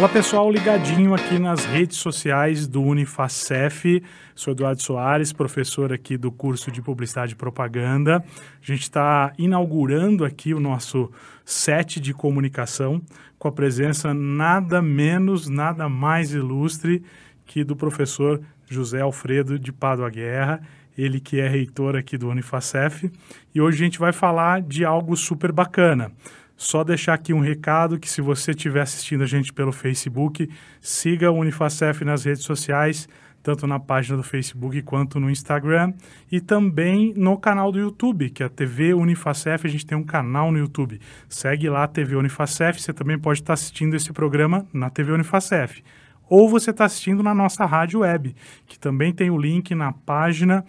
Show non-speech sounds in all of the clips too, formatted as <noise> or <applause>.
Olá pessoal, ligadinho aqui nas redes sociais do Unifacef. Sou Eduardo Soares, professor aqui do curso de Publicidade e Propaganda. A gente está inaugurando aqui o nosso set de comunicação com a presença nada menos, nada mais ilustre que do professor José Alfredo de Pádua Guerra, ele que é reitor aqui do Unifacef. E hoje a gente vai falar de algo super bacana. Só deixar aqui um recado que se você estiver assistindo a gente pelo Facebook, siga o Unifacef nas redes sociais, tanto na página do Facebook quanto no Instagram e também no canal do YouTube, que é a TV Unifacef, a gente tem um canal no YouTube. Segue lá a TV Unifacef, você também pode estar assistindo esse programa na TV Unifacef. Ou você está assistindo na nossa rádio web, que também tem o link na página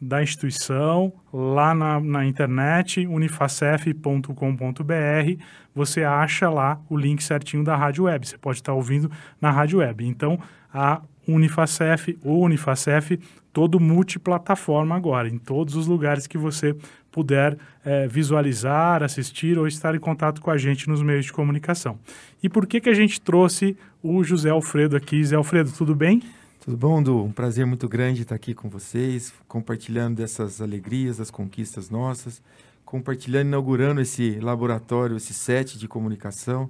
da instituição lá na, na internet, unifacef.com.br. Você acha lá o link certinho da rádio web. Você pode estar ouvindo na rádio web. Então, a Unifacef ou Unifacef, todo multiplataforma agora, em todos os lugares que você puder é, visualizar, assistir ou estar em contato com a gente nos meios de comunicação. E por que, que a gente trouxe o José Alfredo aqui? José Alfredo, tudo bem? Tudo bom, Du? Um prazer muito grande estar aqui com vocês, compartilhando dessas alegrias, das conquistas nossas, compartilhando, inaugurando esse laboratório, esse set de comunicação.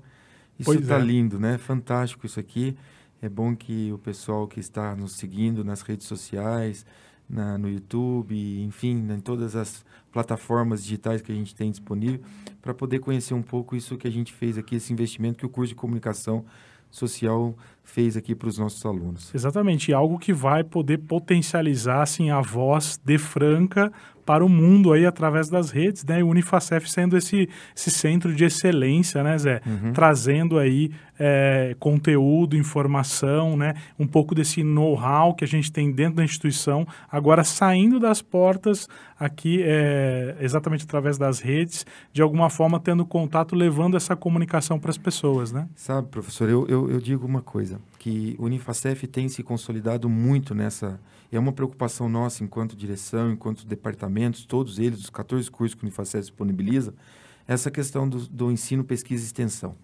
Isso está é. lindo, né? Fantástico isso aqui. É bom que o pessoal que está nos seguindo nas redes sociais, na, no YouTube, enfim, em todas as plataformas digitais que a gente tem disponível, para poder conhecer um pouco isso que a gente fez aqui, esse investimento que o curso de comunicação social fez aqui para os nossos alunos. Exatamente, algo que vai poder potencializar assim, a voz de Franca para o mundo aí através das redes, né? E o Unifacef sendo esse, esse centro de excelência, né, Zé? Uhum. Trazendo aí é, conteúdo, informação, né? Um pouco desse know-how que a gente tem dentro da instituição, agora saindo das portas aqui, é, exatamente através das redes, de alguma forma tendo contato, levando essa comunicação para as pessoas, né? Sabe, professor, eu, eu, eu digo uma coisa, que o Unifacef tem se consolidado muito nessa é uma preocupação nossa enquanto direção, enquanto departamentos, todos eles, os 14 cursos que o Unifacef disponibiliza, essa questão do, do ensino, pesquisa e extensão.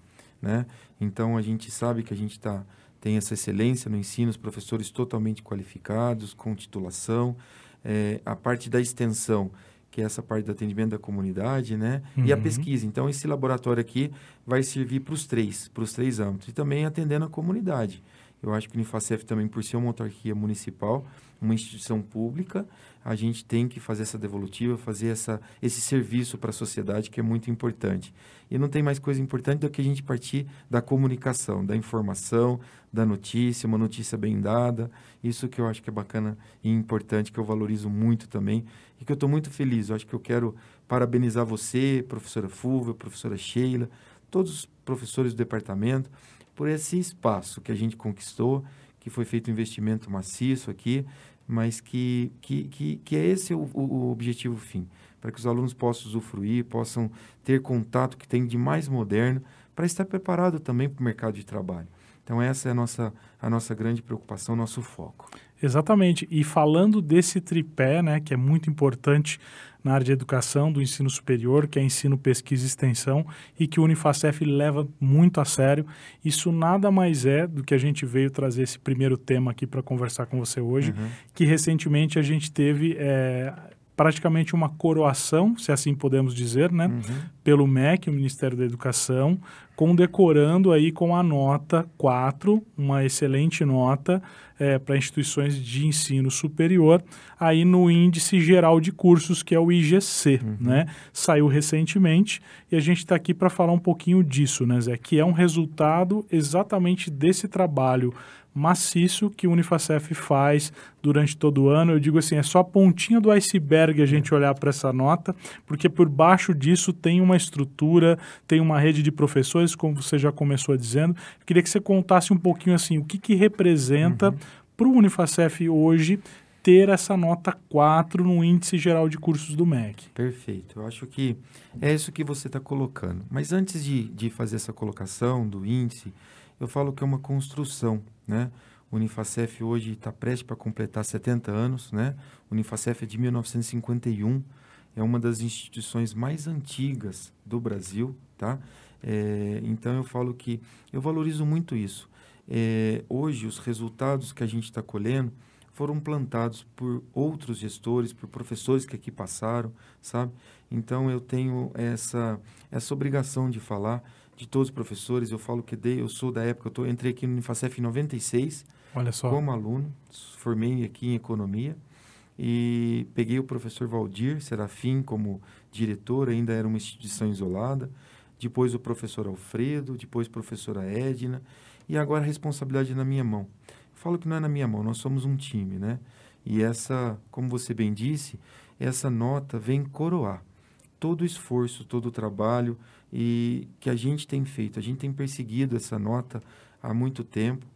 Né? Então, a gente sabe que a gente tá, tem essa excelência no ensino, os professores totalmente qualificados, com titulação, é, a parte da extensão, que é essa parte do atendimento da comunidade, né? Uhum. E a uhum. pesquisa. Então, esse laboratório aqui vai servir para os três, para os três âmbitos. E também atendendo a comunidade. Eu acho que o Unifacef também, por ser uma autarquia municipal, uma instituição pública, a gente tem que fazer essa devolutiva, fazer essa, esse serviço para a sociedade que é muito importante. E não tem mais coisa importante do que a gente partir da comunicação, da informação, da notícia, uma notícia bem dada. Isso que eu acho que é bacana e importante, que eu valorizo muito também e que eu estou muito feliz. Eu acho que eu quero parabenizar você, professora Fulvia, professora Sheila, todos os professores do departamento, por esse espaço que a gente conquistou, que foi feito um investimento maciço aqui mas que, que, que, que é esse o, o objetivo fim, para que os alunos possam usufruir, possam ter contato que tem de mais moderno, para estar preparado também para o mercado de trabalho. Então essa é a nossa, a nossa grande preocupação, nosso foco. Exatamente. E falando desse tripé, né, que é muito importante na área de educação, do ensino superior, que é ensino, pesquisa e extensão, e que o Unifacef leva muito a sério. Isso nada mais é do que a gente veio trazer esse primeiro tema aqui para conversar com você hoje, uhum. que recentemente a gente teve é, praticamente uma coroação, se assim podemos dizer, né, uhum. pelo MEC, o Ministério da Educação, condecorando aí com a nota 4, uma excelente nota é, para instituições de ensino superior, aí no Índice Geral de Cursos, que é o IGC, uhum. né? Saiu recentemente e a gente está aqui para falar um pouquinho disso, né, Zé? Que é um resultado exatamente desse trabalho maciço que o Unifacef faz durante todo o ano. Eu digo assim, é só a pontinha do iceberg a gente olhar para essa nota, porque por baixo disso tem uma estrutura, tem uma rede de professores, como você já começou dizendo. Eu queria que você contasse um pouquinho assim, o que, que representa uhum. para o Unifacef hoje ter essa nota 4 no índice geral de cursos do MEC. Perfeito. Eu acho que é isso que você está colocando. Mas antes de, de fazer essa colocação do índice, eu falo que é uma construção, né? O Unifacef hoje está prestes para completar 70 anos, né? O Unifacef é de 1951, é uma das instituições mais antigas do Brasil, tá? É, então eu falo que eu valorizo muito isso. é, hoje os resultados que a gente está colhendo foram plantados por outros gestores, por professores que aqui passaram, sabe? Então eu tenho essa essa obrigação de falar de todos os professores. Eu falo que dei, eu sou da época, eu tô, entrei aqui no Unifacef em 96, Olha só. como aluno, formei aqui em economia e peguei o professor Valdir Serafim como diretor, ainda era uma instituição isolada, depois o professor Alfredo, depois a professora Edna, e agora a responsabilidade é na minha mão. Falo que não é na minha mão, nós somos um time, né? E essa, como você bem disse, essa nota vem coroar todo o esforço, todo o trabalho e que a gente tem feito. A gente tem perseguido essa nota há muito tempo.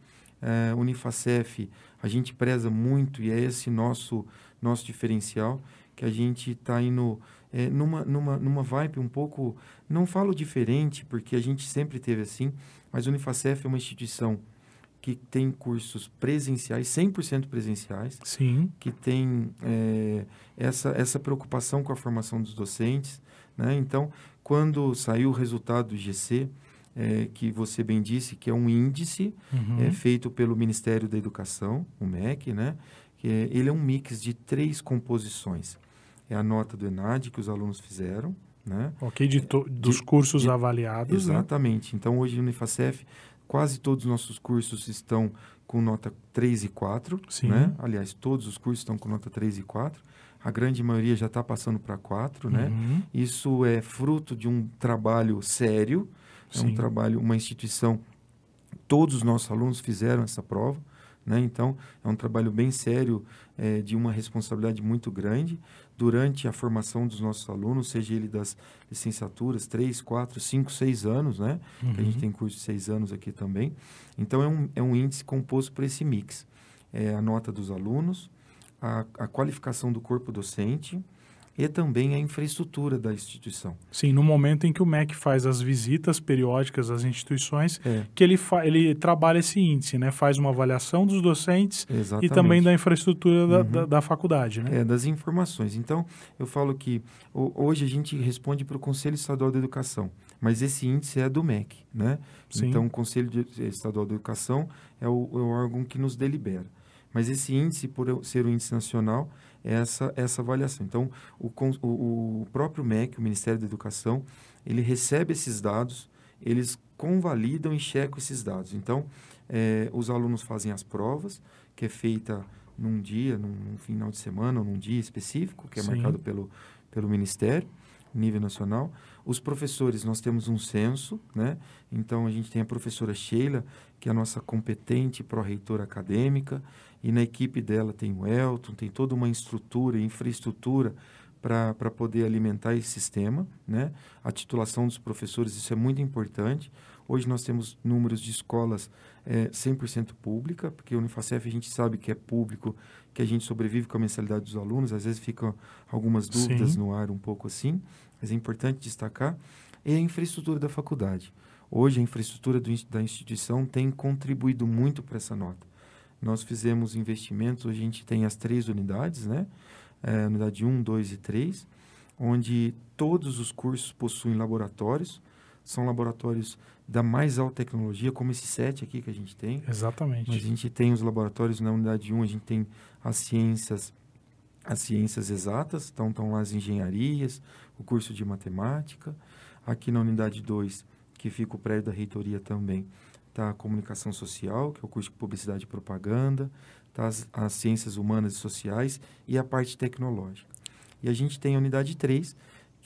É, Unifacef, a gente preza muito e é esse nosso nosso diferencial que a gente está indo é, numa, numa, numa vibe um pouco, não falo diferente, porque a gente sempre teve assim, mas Unifacef é uma instituição que tem cursos presenciais, 100% presenciais, Sim. que tem é, essa, essa preocupação com a formação dos docentes. Né? Então, quando saiu o resultado do GC, é, que você bem disse, que é um índice Uhum. é, feito pelo Ministério da Educação, o MEC, né? que é, ele é um mix de três composições. É a nota do ENAD que os alunos fizeram, né? Ok, de dos de- cursos de- avaliados, né? Exatamente. Então, hoje no Unifacef, quase todos os nossos cursos estão com nota 3 e 4. Sim. Né? Aliás, todos os cursos estão com nota 3 e 4. A grande maioria já está passando para 4, né? Uhum. Isso é fruto de um trabalho sério, é Sim. um trabalho, uma instituição. Todos os nossos alunos fizeram essa prova, né? Então é um trabalho bem sério, é, de uma responsabilidade muito grande durante a formação dos nossos alunos, seja ele das licenciaturas, três, quatro, cinco, seis anos, né? Que a gente Uhum. tem curso de seis anos aqui também. Então é um, é um índice composto por esse mix. É a nota dos alunos, a, a qualificação do corpo docente e também a infraestrutura da instituição. Sim, no momento em que o MEC faz as visitas periódicas às instituições, É, que ele, ele trabalha esse índice, né? Faz uma avaliação dos docentes exatamente. e também da infraestrutura da, Uhum. da, da faculdade, né? É, das informações. Então, eu falo que ho- hoje a gente responde para o Conselho Estadual de Educação, mas esse índice é do MEC, né? Sim. Então, o Conselho de- Estadual de Educação é o, é o órgão que nos delibera. Mas esse índice, por ser um índice nacional, é essa, essa avaliação. Então, o, o, o próprio MEC, o Ministério da Educação, ele recebe esses dados, eles convalidam e checam esses dados. Então, eh, os alunos fazem as provas, que é feita num dia, num, num final de semana ou num dia específico, que é Sim. marcado pelo, pelo Ministério, nível nacional. Os professores, nós temos um censo, né? Então, a gente tem a professora Sheila, que é a nossa competente pró-reitora acadêmica, e na equipe dela tem o Elton, tem toda uma estrutura, infraestrutura para poder alimentar esse sistema, né? A titulação dos professores, isso é muito importante. Hoje nós temos números de escolas é, 100% pública, porque o Unifacef a gente sabe que é público, que a gente sobrevive com a mensalidade dos alunos, às vezes ficam algumas dúvidas Sim. no ar um pouco assim, mas é importante destacar, e a infraestrutura da faculdade. Hoje a infraestrutura do da instituição tem contribuído muito para essa nota. Nós fizemos investimentos, hoje a gente tem as três unidades, né? É, unidade 1, 2 e 3, onde todos os cursos possuem laboratórios, são laboratórios da mais alta tecnologia, como esse sete aqui que a gente tem. Exatamente. Mas a gente tem os laboratórios na unidade 1, a gente tem as ciências, as ciências exatas, então estão lá as engenharias, o curso de matemática. Aqui na unidade 2, que fica o prédio da reitoria também, está a comunicação social, que é o curso de publicidade e propaganda, tá as, as ciências humanas e sociais e a parte tecnológica. E a gente tem a unidade 3,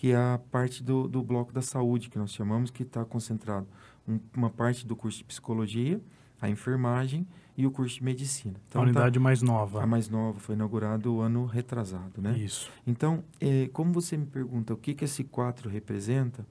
que é a parte do, do bloco da saúde, que nós chamamos, que está concentrado um- uma parte do curso de psicologia, a enfermagem e o curso de medicina. a Então, unidade mais tá, nova. a mais nova foi inaugurado o ano retrasado, né? Isso. Então, eh, como você me pergunta o que, que esse 4 representa,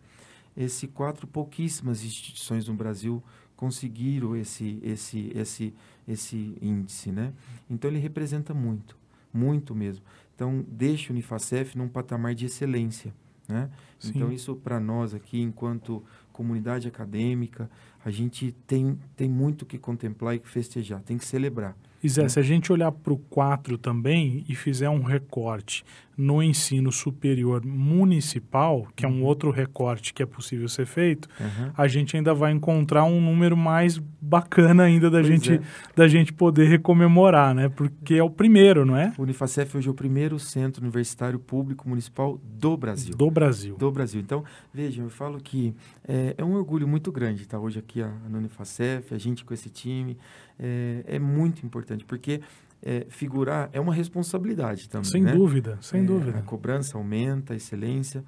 esse 4, pouquíssimas instituições no Brasil conseguiram esse, esse, esse, esse índice, né? Então, ele representa muito, muito mesmo. Então, deixa o Unifacef num patamar de excelência, né? Sim. Então, isso para nós aqui, enquanto comunidade acadêmica, a gente tem, tem muito que contemplar e que festejar, tem que celebrar. E Zé, Né? se a gente olhar para o 4 também e fizer um recorte no ensino superior municipal, que é um outro recorte que é possível ser feito, Uhum. a gente ainda vai encontrar um número mais bacana ainda da Pois gente, é. da gente poder recomemorar, né? Porque é o primeiro, não é? O Unifacef hoje é o primeiro centro universitário público municipal do Brasil. Do Brasil. do Brasil. Então, vejam, eu falo que é, é um orgulho muito grande estar hoje aqui a, no Unifacef, a gente com esse time. É, é muito importante, porque é, figurar é uma responsabilidade também. Sem né? dúvida, sem É, dúvida. A cobrança aumenta, a excelência.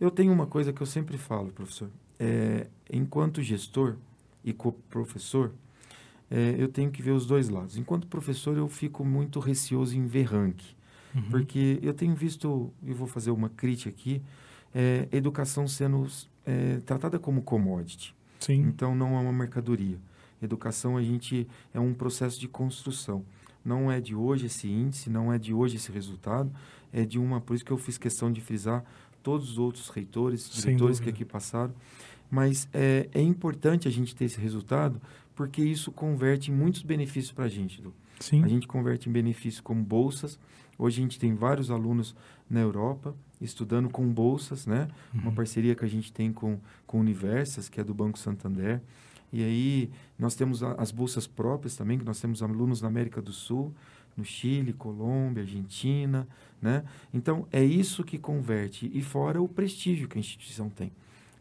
Eu tenho uma coisa que eu sempre falo, professor. É, enquanto gestor e co-professor, é, eu tenho que ver os dois lados. Enquanto professor, eu fico muito receoso em ver ranking. Uhum. Porque eu tenho visto, e vou fazer uma crítica aqui, é, educação sendo é, tratada como commodity. Sim, Então, não é uma mercadoria. Educação, a gente, é um processo de construção. Não é de hoje esse índice, não é de hoje esse resultado, é de uma... Por isso que eu fiz questão de frisar todos os outros reitores, diretores que aqui passaram. Mas é, é importante a gente ter esse resultado, porque isso converte em muitos benefícios para a gente, Edu. sim. A gente converte em benefícios como bolsas. Hoje a gente tem vários alunos na Europa estudando com bolsas, né? Uma Uhum. parceria que a gente tem com, com Universas, que é do Banco Santander. E aí nós temos as bolsas próprias também, que nós temos alunos na América do Sul, no Chile, Colômbia, Argentina, né? Então é isso que converte. E fora o prestígio que a instituição tem.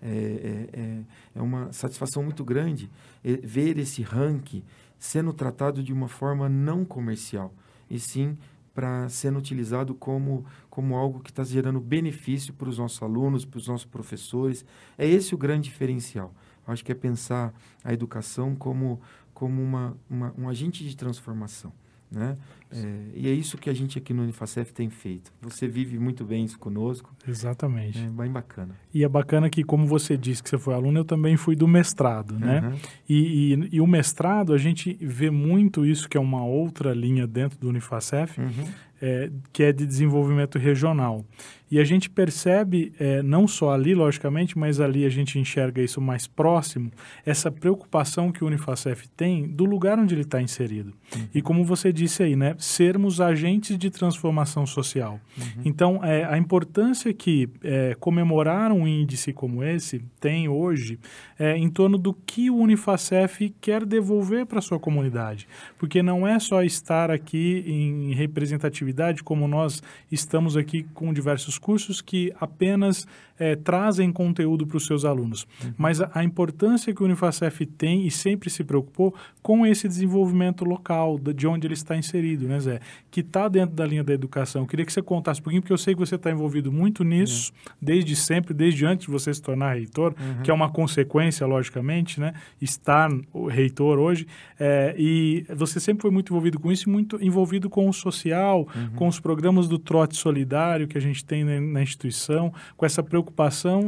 É, é, é, é uma satisfação muito grande eh, ver esse ranking sendo tratado de uma forma não comercial, e sim para sendo utilizado como, como algo que está gerando benefício para os nossos alunos, para os nossos professores. É esse o grande diferencial. Acho que é pensar a educação como, como uma, uma, um agente de transformação. Né? É, e é isso que a gente aqui no Unifacef tem feito. Você vive muito bem isso conosco, Exatamente. é bem bacana. E é bacana que, como você disse que você foi aluno, eu também fui do mestrado, né? Uhum. E, e, e o mestrado, a gente vê muito isso, que é uma outra linha dentro do Unifacef, Uhum. é, que é de desenvolvimento regional. E a gente percebe, é, não só ali, logicamente, mas ali a gente enxerga isso mais próximo, essa preocupação que o Unifacef tem do lugar onde ele está inserido. E como você disse aí, né, sermos agentes de transformação social. Então, é, a importância que é, comemorar um índice como esse tem hoje é em torno do que o Unifacef quer devolver para a sua comunidade. Porque não é só estar aqui em representatividade, como nós estamos aqui com diversos cursos que apenas é, trazem conteúdo para os seus alunos. Mas a, a importância que o Unifacef tem e sempre se preocupou com esse desenvolvimento local, de onde ele está inserido, né, Zé? Que está dentro da linha da educação. Eu queria que você contasse um pouquinho, porque eu sei que você está envolvido muito nisso, desde sempre, desde antes de você se tornar reitor, que é uma consequência, logicamente, né? Estar o reitor hoje. é, e você sempre foi muito envolvido com isso e muito envolvido com o social, com os programas do trote solidário que a gente tem na, na instituição, com essa preocupação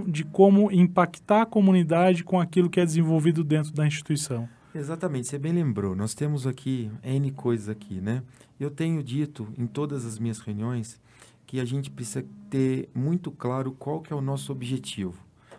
de como impactar a comunidade com aquilo que é desenvolvido dentro da instituição. Exatamente, você bem lembrou. Nós temos aqui N coisas aqui, né? Eu tenho dito em todas as minhas reuniões que a gente precisa ter muito claro qual que é o nosso objetivo.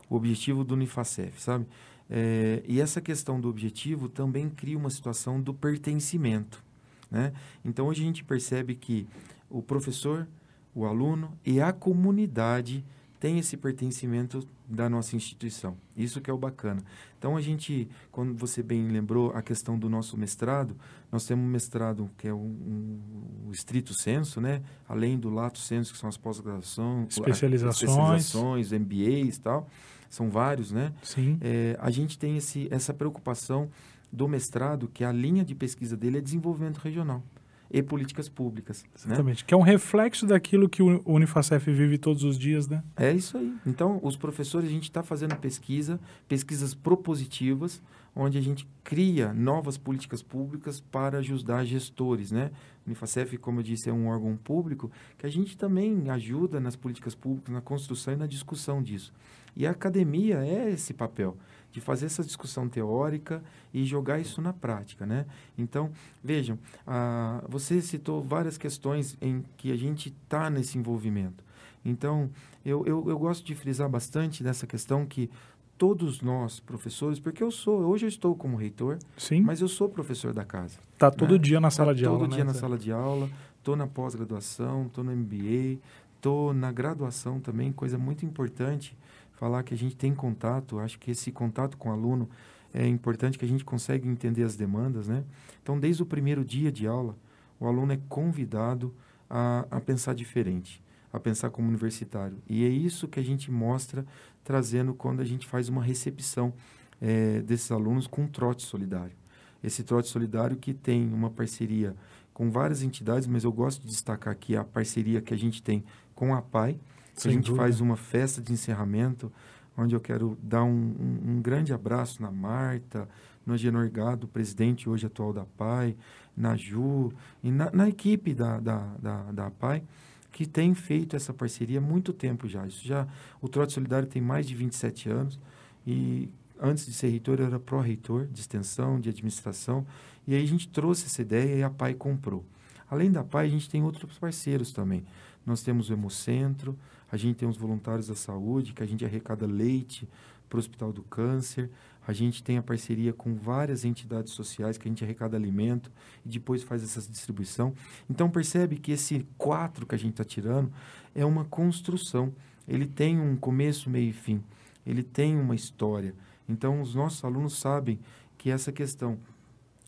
O objetivo do Unifacef, sabe? É, e essa questão do objetivo também cria uma situação do pertencimento, né? Então, hoje a gente percebe que o professor, o aluno e a comunidade têm esse pertencimento da nossa instituição. Isso que é o bacana. Então, a gente, quando você bem lembrou a questão do nosso mestrado, nós temos um mestrado que é um, um, o estrito senso, né? Além do lato senso, que são as pós-graduações, Especializações. especializações, MBAs tal. São vários, né? Sim. É, a gente tem esse, essa preocupação do mestrado, que a linha de pesquisa dele é desenvolvimento regional e políticas públicas. Né? Exatamente. Que é um reflexo daquilo que o Unifacef vive todos os dias, né? É isso aí. Então, os professores, a gente está fazendo pesquisa, pesquisas propositivas, onde a gente cria novas políticas públicas para ajudar gestores, né? O Unifacef, como eu disse, é um órgão público que a gente também ajuda nas políticas públicas, na construção e na discussão disso. E a academia é esse papel, de fazer essa discussão teórica e jogar isso na prática, né? Então, vejam, ah, você citou várias questões em que a gente está nesse envolvimento. Então, eu, eu, eu gosto de frisar bastante nessa questão que todos nós, professores, porque eu sou, hoje eu estou como reitor, Sim. mas eu sou professor da casa. Tá todo né? dia na Tá sala de todo aula, dia né, na sala de aula, estou na pós-graduação, estou no MBA, Estou na graduação também, coisa muito importante, falar que a gente tem contato, acho que esse contato com o aluno é importante que a gente consegue entender as demandas, né? Então, desde o primeiro dia de aula, o aluno é convidado a, a pensar diferente, a pensar como universitário. E é isso que a gente mostra trazendo quando a gente faz uma recepção é, desses alunos com um trote solidário. Esse trote solidário que tem uma parceria com várias entidades, mas eu gosto de destacar aqui a parceria que a gente tem com a PAI. A gente dúvida. faz uma festa de encerramento, onde eu quero dar um, um, um grande abraço na Marta, no Agenor Gado, presidente hoje atual da PAI, na Ju, e na, na equipe da, da, da, da PAI, que tem feito essa parceria há muito tempo já. Isso já o Trote Solidário tem mais de 27 anos e antes de ser reitor, eu era pró-reitor de extensão, de administração, e aí a gente trouxe essa ideia e a PAI comprou. Além da PAI, a gente tem outros parceiros também. Nós temos o Hemocentro, a gente tem os voluntários da saúde, que a gente arrecada leite para o Hospital do Câncer, a gente tem a parceria com várias entidades sociais que a gente arrecada alimento e depois faz essa distribuição. Então percebe que esse quatro que a gente está tirando é uma construção. Ele tem um começo, meio e fim. Ele tem uma história. Então, os nossos alunos sabem que essa questão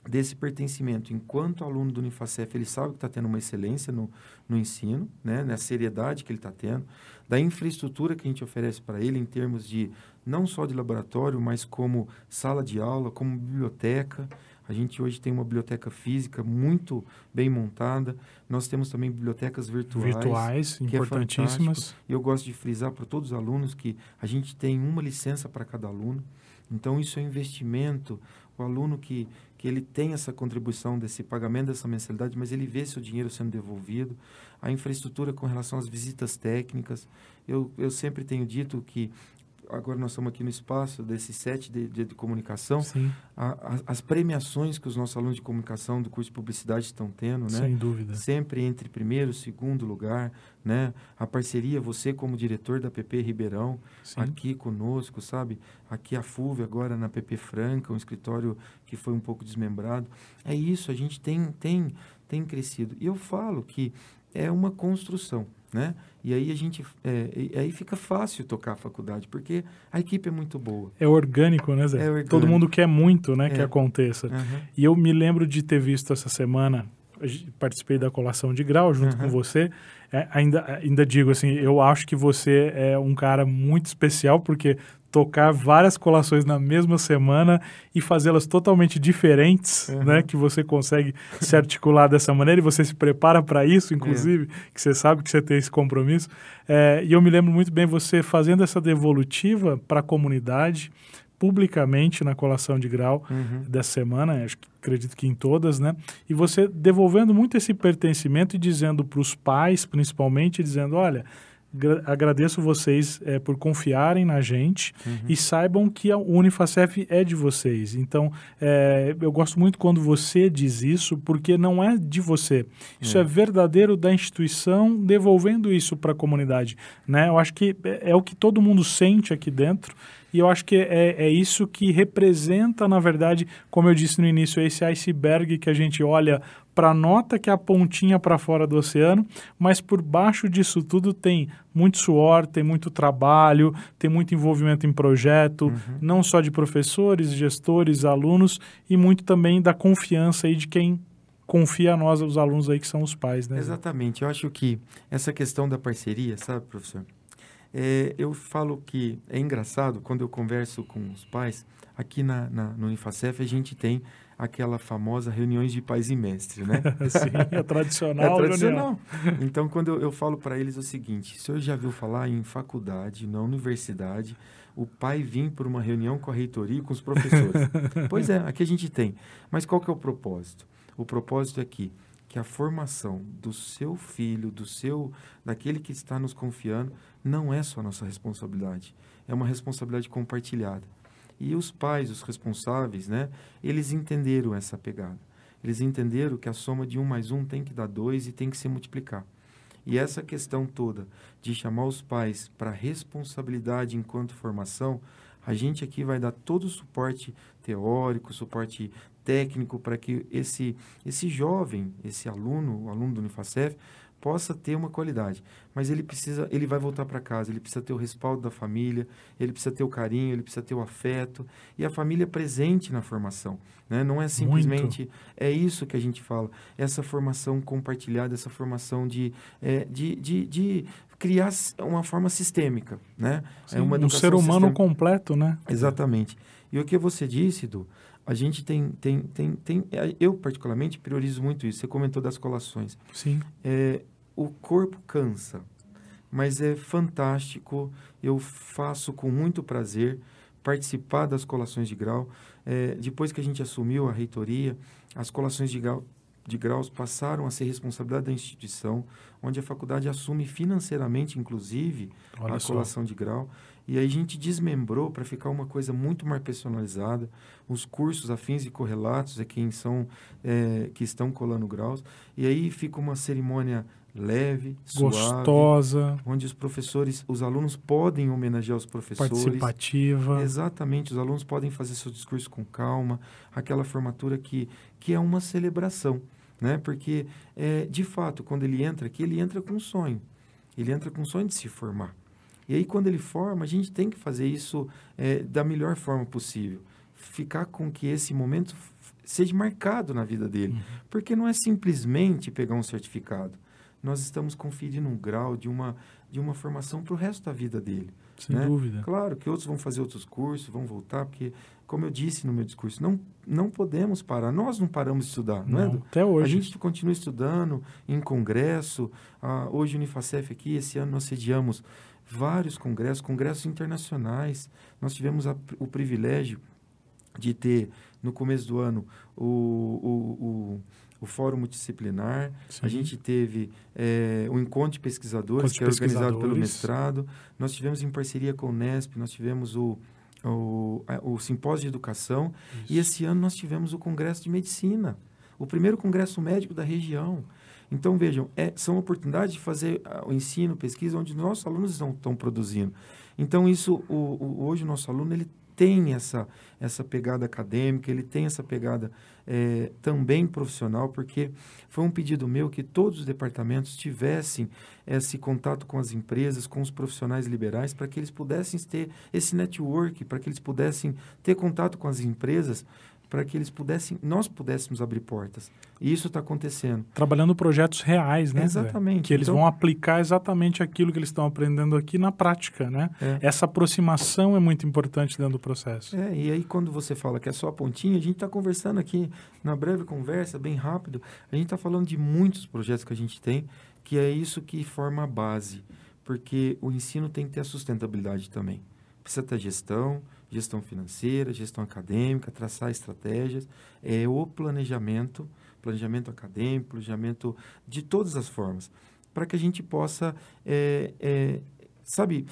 desse pertencimento, enquanto aluno do Unifacef, ele sabe que está tendo uma excelência no, no ensino, né, na seriedade que ele está tendo, da infraestrutura que a gente oferece para ele em termos de não só de laboratório, mas como sala de aula, como biblioteca. A gente hoje tem uma biblioteca física muito bem montada. Nós temos também bibliotecas virtuais. Virtuais, que é importantíssimas. É eu gosto de frisar para todos os alunos que a gente tem uma licença para cada aluno. Então, isso é investimento. O aluno que, que ele tem essa contribuição desse pagamento dessa mensalidade, mas ele vê seu dinheiro sendo devolvido. A infraestrutura com relação às visitas técnicas. Eu, eu sempre tenho dito que agora nós estamos aqui no espaço desse set de, de, de comunicação, a, a, as premiações que os nossos alunos de comunicação do curso de publicidade estão tendo, né? Sem dúvida. Sempre entre primeiro e segundo lugar, né? A parceria, você como diretor da PP Ribeirão, Sim. aqui conosco, sabe? Aqui a FUV agora na PP Franca, um escritório que foi um pouco desmembrado. É isso, a gente tem, tem, tem crescido. E eu falo que é uma construção né? E aí a gente, é, aí fica fácil tocar a faculdade, porque a equipe é muito boa. É orgânico, né, Zé? É orgânico. Todo mundo quer muito, né, é. que aconteça. Uhum. E eu me lembro de ter visto essa semana, participei da colação de grau junto uhum. com você, é, ainda, ainda digo assim, eu acho que você é um cara muito especial, porque tocar várias colações na mesma semana e fazê-las totalmente diferentes, uhum. né? Que você consegue se articular dessa maneira e você se prepara para isso, inclusive, é. que você sabe que você tem esse compromisso. É, e eu me lembro muito bem você fazendo essa devolutiva para a comunidade, publicamente na colação de grau uhum. dessa semana, acho que, acredito que em todas, né? E você devolvendo muito esse pertencimento e dizendo para os pais, principalmente, dizendo, olha, agradeço vocês é, por confiarem na gente uhum. e saibam que a Unifacef é de vocês. Então, é, eu gosto muito quando você diz isso, porque não é de você. Isso é, é verdadeiro da instituição devolvendo isso para a comunidade. Né? Eu acho que é, é, o que todo mundo sente aqui dentro e eu acho que é, é isso que representa, na verdade, como eu disse no início, esse iceberg que a gente olha para a nota que é a pontinha para fora do oceano, mas por baixo disso tudo tem muito suor, tem muito trabalho, tem muito envolvimento em projeto, uhum. não só de professores, gestores, alunos e muito também da confiança aí de quem confia a nós, os alunos aí que são os pais, né? Exatamente. Eu acho que essa questão da parceria, sabe, professor? É, eu falo que é engraçado quando eu converso com os pais. Aqui na, na, no Unifacef a gente tem aquela famosa reuniões de pais e mestres, né? <laughs> Sim, é tradicional. é tradicional. Então, quando eu, eu falo para eles o seguinte: o senhor já viu falar em faculdade, na universidade, o pai vir para uma reunião com a reitoria e com os professores? <laughs> pois é, aqui a gente tem. Mas qual que é o propósito? O propósito é que que a formação do seu filho, do seu, daquele que está nos confiando, não é só nossa responsabilidade, é uma responsabilidade compartilhada. E os pais, os responsáveis, né, eles entenderam essa pegada. Eles entenderam que a soma de um mais um tem que dar dois e tem que se multiplicar. E essa questão toda de chamar os pais para responsabilidade enquanto formação, a gente aqui vai dar todo o suporte teórico, suporte técnico para que esse, esse jovem, esse aluno, o aluno do Unifacef, possa ter uma qualidade. Mas ele precisa, ele vai voltar para casa, ele precisa ter o respaldo da família, ele precisa ter o carinho, ele precisa ter o afeto e a família presente na formação. Né? Não é simplesmente Muito. é isso que a gente fala, essa formação compartilhada, essa formação de, é, de, de, de criar uma forma sistêmica, né? Sim, é uma um ser humano sistêmica. completo, né? Exatamente. E o que você disse, Du, a gente tem, tem, tem, tem, é, eu particularmente priorizo muito isso. Você comentou das colações. Sim. É, o corpo cansa, mas é fantástico. Eu faço com muito prazer participar das colações de grau. É, depois que a gente assumiu a reitoria, as colações de grau de graus passaram a ser responsabilidade da instituição, onde a faculdade assume financeiramente, inclusive, Olha a só. colação de grau. E aí a gente desmembrou para ficar uma coisa muito mais personalizada. Os cursos afins e correlatos é quem são é, que estão colando graus. E aí fica uma cerimônia leve, gostosa, suave, onde os professores, os alunos podem homenagear os professores. Participativa. Exatamente, os alunos podem fazer seu discurso com calma, aquela formatura que, que é uma celebração, né? Porque, é, de fato, quando ele entra aqui, ele entra com um sonho. Ele entra com um sonho de se formar. E aí, quando ele forma, a gente tem que fazer isso é, da melhor forma possível. Ficar com que esse momento seja marcado na vida dele. Uhum. Porque não é simplesmente pegar um certificado. Nós estamos conferindo um grau de uma, de uma formação para o resto da vida dele. Sem né? dúvida. Claro que outros vão fazer outros cursos, vão voltar, porque, como eu disse no meu discurso, não, não podemos parar. Nós não paramos de estudar, não, é, não é? Até hoje. A gente continua estudando em congresso. Ah, hoje, o Unifacef aqui, esse ano nós sediamos vários congressos, congressos internacionais. Nós tivemos a, o privilégio de ter, no começo do ano, o, o, o, o Fórum Multidisciplinar. Sim. A gente teve é, o Encontro de Pesquisadores, que é organizado pelo mestrado. Nós tivemos em parceria com o Nesp, nós tivemos o, o, o Simpósio de Educação. Isso. E esse ano nós tivemos o Congresso de Medicina, o primeiro congresso médico da região. Então, vejam, é, são oportunidades de fazer uh, o ensino, pesquisa, onde nossos alunos estão, estão produzindo. Então, isso, o, o, hoje o nosso aluno, ele tem essa, essa pegada acadêmica, ele tem essa pegada é, também profissional, porque foi um pedido meu que todos os departamentos tivessem esse contato com as empresas, com os profissionais liberais, para que eles pudessem ter esse network, para que eles pudessem ter contato com as empresas, para que eles pudessem, nós pudéssemos abrir portas. E isso está acontecendo. Trabalhando projetos reais, né? Exatamente. Que eles então, vão aplicar exatamente aquilo que eles estão aprendendo aqui na prática, né? É. Essa aproximação é muito importante dentro do processo. É, e aí quando você fala que é só a pontinha, a gente está conversando aqui, na breve conversa, bem rápido, a gente está falando de muitos projetos que a gente tem, que é isso que forma a base. Porque o ensino tem que ter a sustentabilidade também. Precisa ter gestão, gestão financeira, gestão acadêmica, traçar estratégias, é o planejamento, planejamento acadêmico, planejamento de todas as formas, para que a gente possa, é, é, sabe,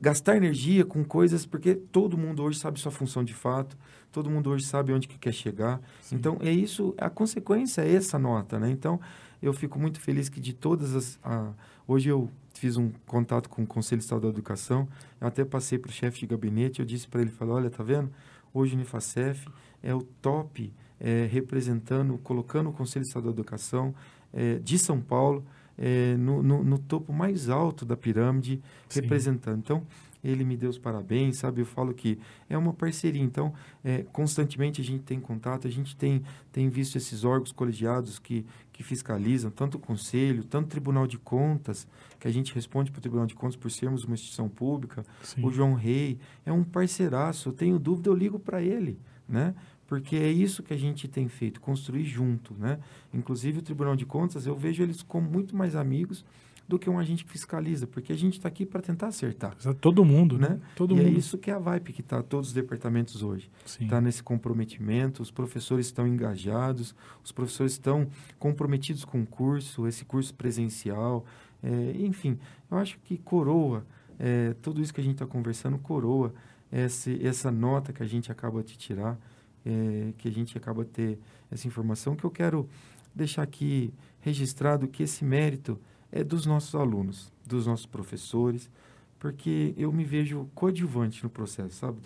gastar energia com coisas, porque todo mundo hoje sabe sua função de fato, todo mundo hoje sabe onde que quer chegar. Sim. Então, é isso, a consequência é essa nota, né? Então, eu fico muito feliz que de todas as... A, hoje eu fiz um contato com o Conselho Estadual da Educação, eu até passei para o chefe de gabinete, eu disse para ele, falei, olha, tá vendo? Hoje o Unifacef é o top é, representando, colocando o Conselho Estadual da Educação é, de São Paulo é, no, no, no, topo mais alto da pirâmide, Sim. representando. Então, ele me deu os parabéns, sabe? Eu falo que é uma parceria. Então, é, constantemente a gente tem contato, a gente tem, tem visto esses órgãos colegiados que, que fiscalizam, tanto o Conselho, tanto o Tribunal de Contas, que a gente responde para o Tribunal de Contas por sermos uma instituição pública. Sim. O João Rei é um parceiraço. Eu tenho dúvida, eu ligo para ele, né? porque é isso que a gente tem feito, construir junto, né? Inclusive o Tribunal de Contas, eu vejo eles como muito mais amigos do que um agente que fiscaliza, porque a gente está aqui para tentar acertar. Todo mundo, né? Todo e é mundo. é isso que é a vibe que está todos os departamentos hoje. Está nesse comprometimento, os professores estão engajados, os professores estão comprometidos com o curso, esse curso presencial, é, enfim, eu acho que coroa, é, tudo isso que a gente está conversando coroa esse, essa nota que a gente acaba de tirar, é, que a gente acaba de ter essa informação, que eu quero deixar aqui registrado que esse mérito é dos nossos alunos, dos nossos professores, porque eu me vejo coadjuvante no processo, sabe?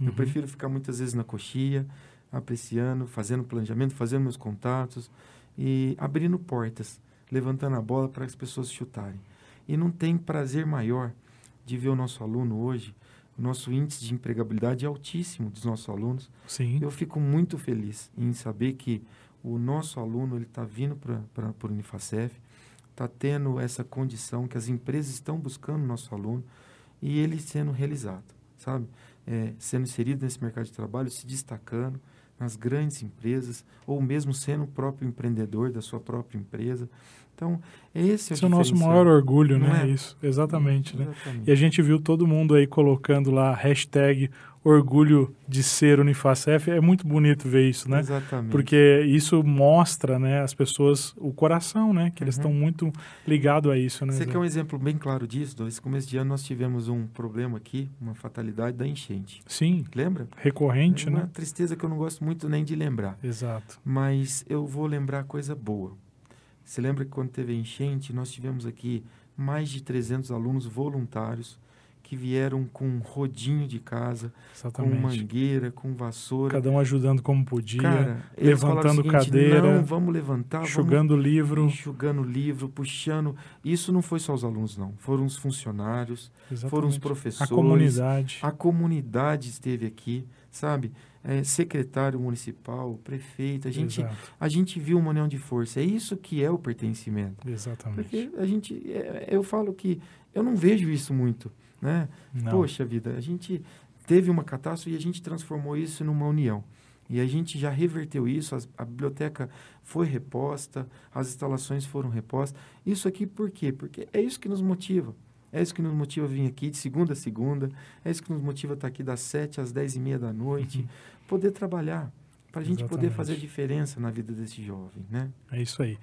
Uhum. Eu prefiro ficar muitas vezes na coxia, apreciando, fazendo planejamento, fazendo meus contatos e abrindo portas, levantando a bola para as pessoas chutarem. E não tem prazer maior de ver o nosso aluno hoje. O nosso índice de empregabilidade é altíssimo dos nossos alunos. Sim. Eu fico muito feliz em saber que o nosso aluno ele está vindo para o Unifacef, está tendo essa condição que as empresas estão buscando o nosso aluno e ele sendo realizado, sabe? É, sendo inserido nesse mercado de trabalho, se destacando nas grandes empresas, ou mesmo sendo o próprio empreendedor da sua própria empresa. Então, esse é o, esse é o nosso maior orgulho, né? É? Isso, exatamente, né? E a gente viu todo mundo aí colocando lá hashtag orgulho de ser Unifacef. É muito bonito ver isso, né? Exatamente. Porque isso mostra, né, as pessoas, o coração, né? Que uhum. eles estão muito ligados a isso, né? Você quer um exemplo bem claro disso? Esse começo de ano nós tivemos um problema aqui, uma fatalidade da enchente. Sim. Lembra? Recorrente, é uma né? Uma tristeza que eu não gosto muito nem de lembrar. Exato. Mas eu vou lembrar coisa boa. Você lembra que quando teve enchente, nós tivemos aqui mais de 300 alunos voluntários que vieram com um rodinho de casa, Exatamente. com mangueira, com vassoura. Cada um ajudando como podia, Cara, levantando seguinte, cadeira, não, vamos levantar, enxugando vamos, livro, enxugando livro, puxando. Isso não foi só os alunos não, foram os funcionários, Exatamente. foram os professores, a comunidade. A comunidade esteve aqui, sabe? É, secretário municipal, prefeito, a gente, a gente viu uma união de força. É isso que é o pertencimento. Exatamente. Porque a gente, é, eu falo que eu não vejo isso muito. Né? Não. Poxa vida, a gente teve uma catástrofe e a gente transformou isso numa união. E a gente já reverteu isso, as, a biblioteca foi reposta, as instalações foram repostas. Isso aqui por quê? Porque é isso que nos motiva. É isso que nos motiva a vir aqui de segunda a segunda. É isso que nos motiva a estar aqui das sete às dez e meia da noite. Uhum. Poder trabalhar. Para a gente poder fazer a diferença na vida desse jovem, né? É isso aí.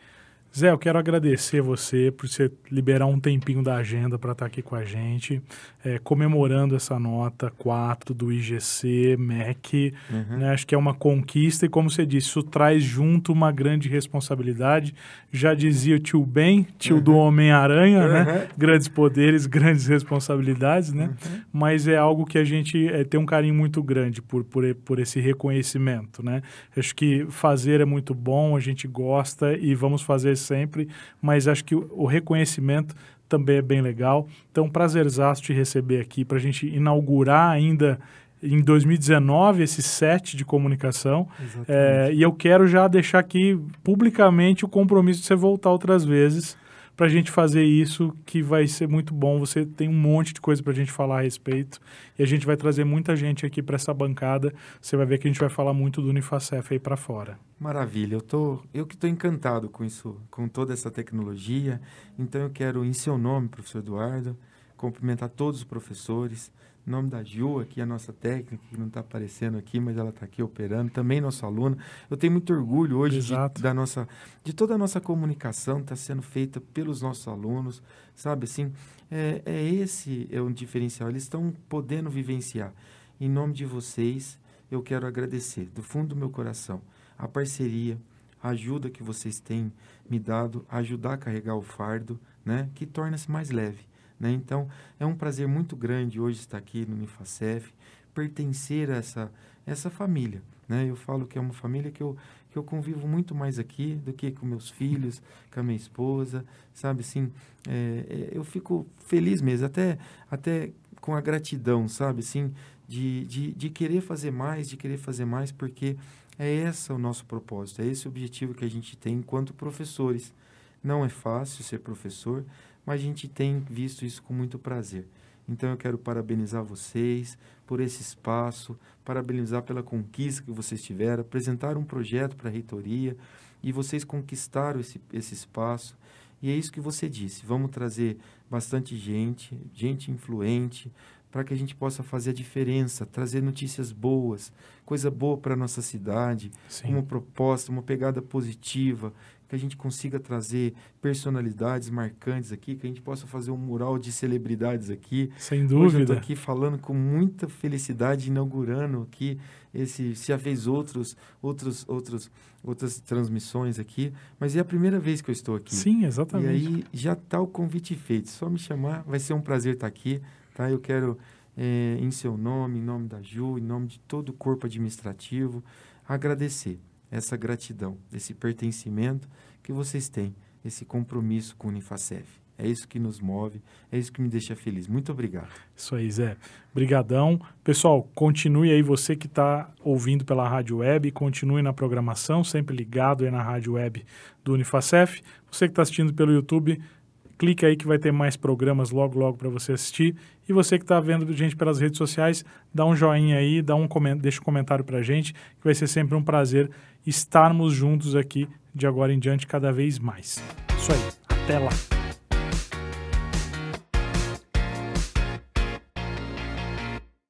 Zé, eu quero agradecer você por você liberar um tempinho da agenda para estar tá aqui com a gente, é, comemorando essa nota 4 do IGC, MEC. Uhum. Né? Acho que é uma conquista e, como você disse, isso traz junto uma grande responsabilidade. Já dizia o tio Ben, tio uhum. do Homem-Aranha, né? uhum. né? Grandes poderes, grandes responsabilidades, né? Uhum. Mas é algo que a gente é, tem um carinho muito grande por, por, por esse reconhecimento, né? Acho que fazer é muito bom, a gente gosta e vamos fazer sempre, mas acho que o, o reconhecimento também é bem legal. Então, prazerzaço te receber aqui para a gente inaugurar ainda em 2019 esse set de comunicação. É, e eu quero já deixar aqui publicamente o compromisso de você voltar outras vezes para a gente fazer isso, que vai ser muito bom. Você tem um monte de coisa para a gente falar a respeito e a gente vai trazer muita gente aqui para essa bancada. Você vai ver que a gente vai falar muito do Unifacef aí para fora. Maravilha, eu tô, eu que estou encantado com isso, com toda essa tecnologia. Então eu quero, em seu nome, professor Eduardo, cumprimentar todos os professores, em nome da Ju, aqui a nossa técnica, que não está aparecendo aqui, mas ela está aqui operando, também nosso aluno. Eu tenho muito orgulho hoje de, da nossa, de toda a nossa comunicação está sendo feita pelos nossos alunos, sabe assim? É, é esse é um diferencial, eles estão podendo vivenciar. Em nome de vocês, eu quero agradecer, do fundo do meu coração, a parceria, a ajuda que vocês têm me dado, ajudar a carregar o fardo, né, que torna-se mais leve. Né? Então, é um prazer muito grande hoje estar aqui no Unifacef, pertencer a essa, essa família. Né? Eu falo que é uma família que eu, que eu convivo muito mais aqui do que com meus filhos, com a minha esposa, sabe assim, é, é, eu fico feliz mesmo, até, até com a gratidão, sabe assim, de, de, de querer fazer mais, de querer fazer mais, porque é esse o nosso propósito, é esse o objetivo que a gente tem enquanto professores. Não é fácil ser professor, mas a gente tem visto isso com muito prazer. Então eu quero parabenizar vocês por esse espaço, parabenizar pela conquista que vocês tiveram, apresentar um projeto para a reitoria e vocês conquistaram esse, esse espaço. E é isso que você disse. Vamos trazer bastante gente, gente influente, para que a gente possa fazer a diferença, trazer notícias boas, coisa boa para a nossa cidade, Sim. uma proposta, uma pegada positiva, que a gente consiga trazer personalidades marcantes aqui, que a gente possa fazer um mural de celebridades aqui. Sem dúvida. Hoje eu estou aqui falando com muita felicidade, inaugurando aqui esse, já fez outros, outros, outros, outras transmissões aqui, mas é a primeira vez que eu estou aqui. Sim, exatamente. E aí já está o convite feito, só me chamar, vai ser um prazer estar aqui, tá? Eu quero, é, em seu nome, em nome da Ju, em nome de todo o corpo administrativo, agradecer essa gratidão, esse pertencimento que vocês têm esse compromisso com o Unifacef. É isso que nos move, é isso que me deixa feliz. Muito obrigado. Isso aí, Zé. Brigadão. Pessoal, continue aí, você que está ouvindo pela rádio web, continue na programação, sempre ligado aí na rádio web do Unifacef. Você que está assistindo pelo YouTube, clique aí que vai ter mais programas logo, logo para você assistir. E você que está vendo gente pelas redes sociais, dá um joinha aí, dá um deixa um comentário para a gente, que vai ser sempre um prazer estarmos juntos aqui de agora em diante cada vez mais. Isso aí, até lá!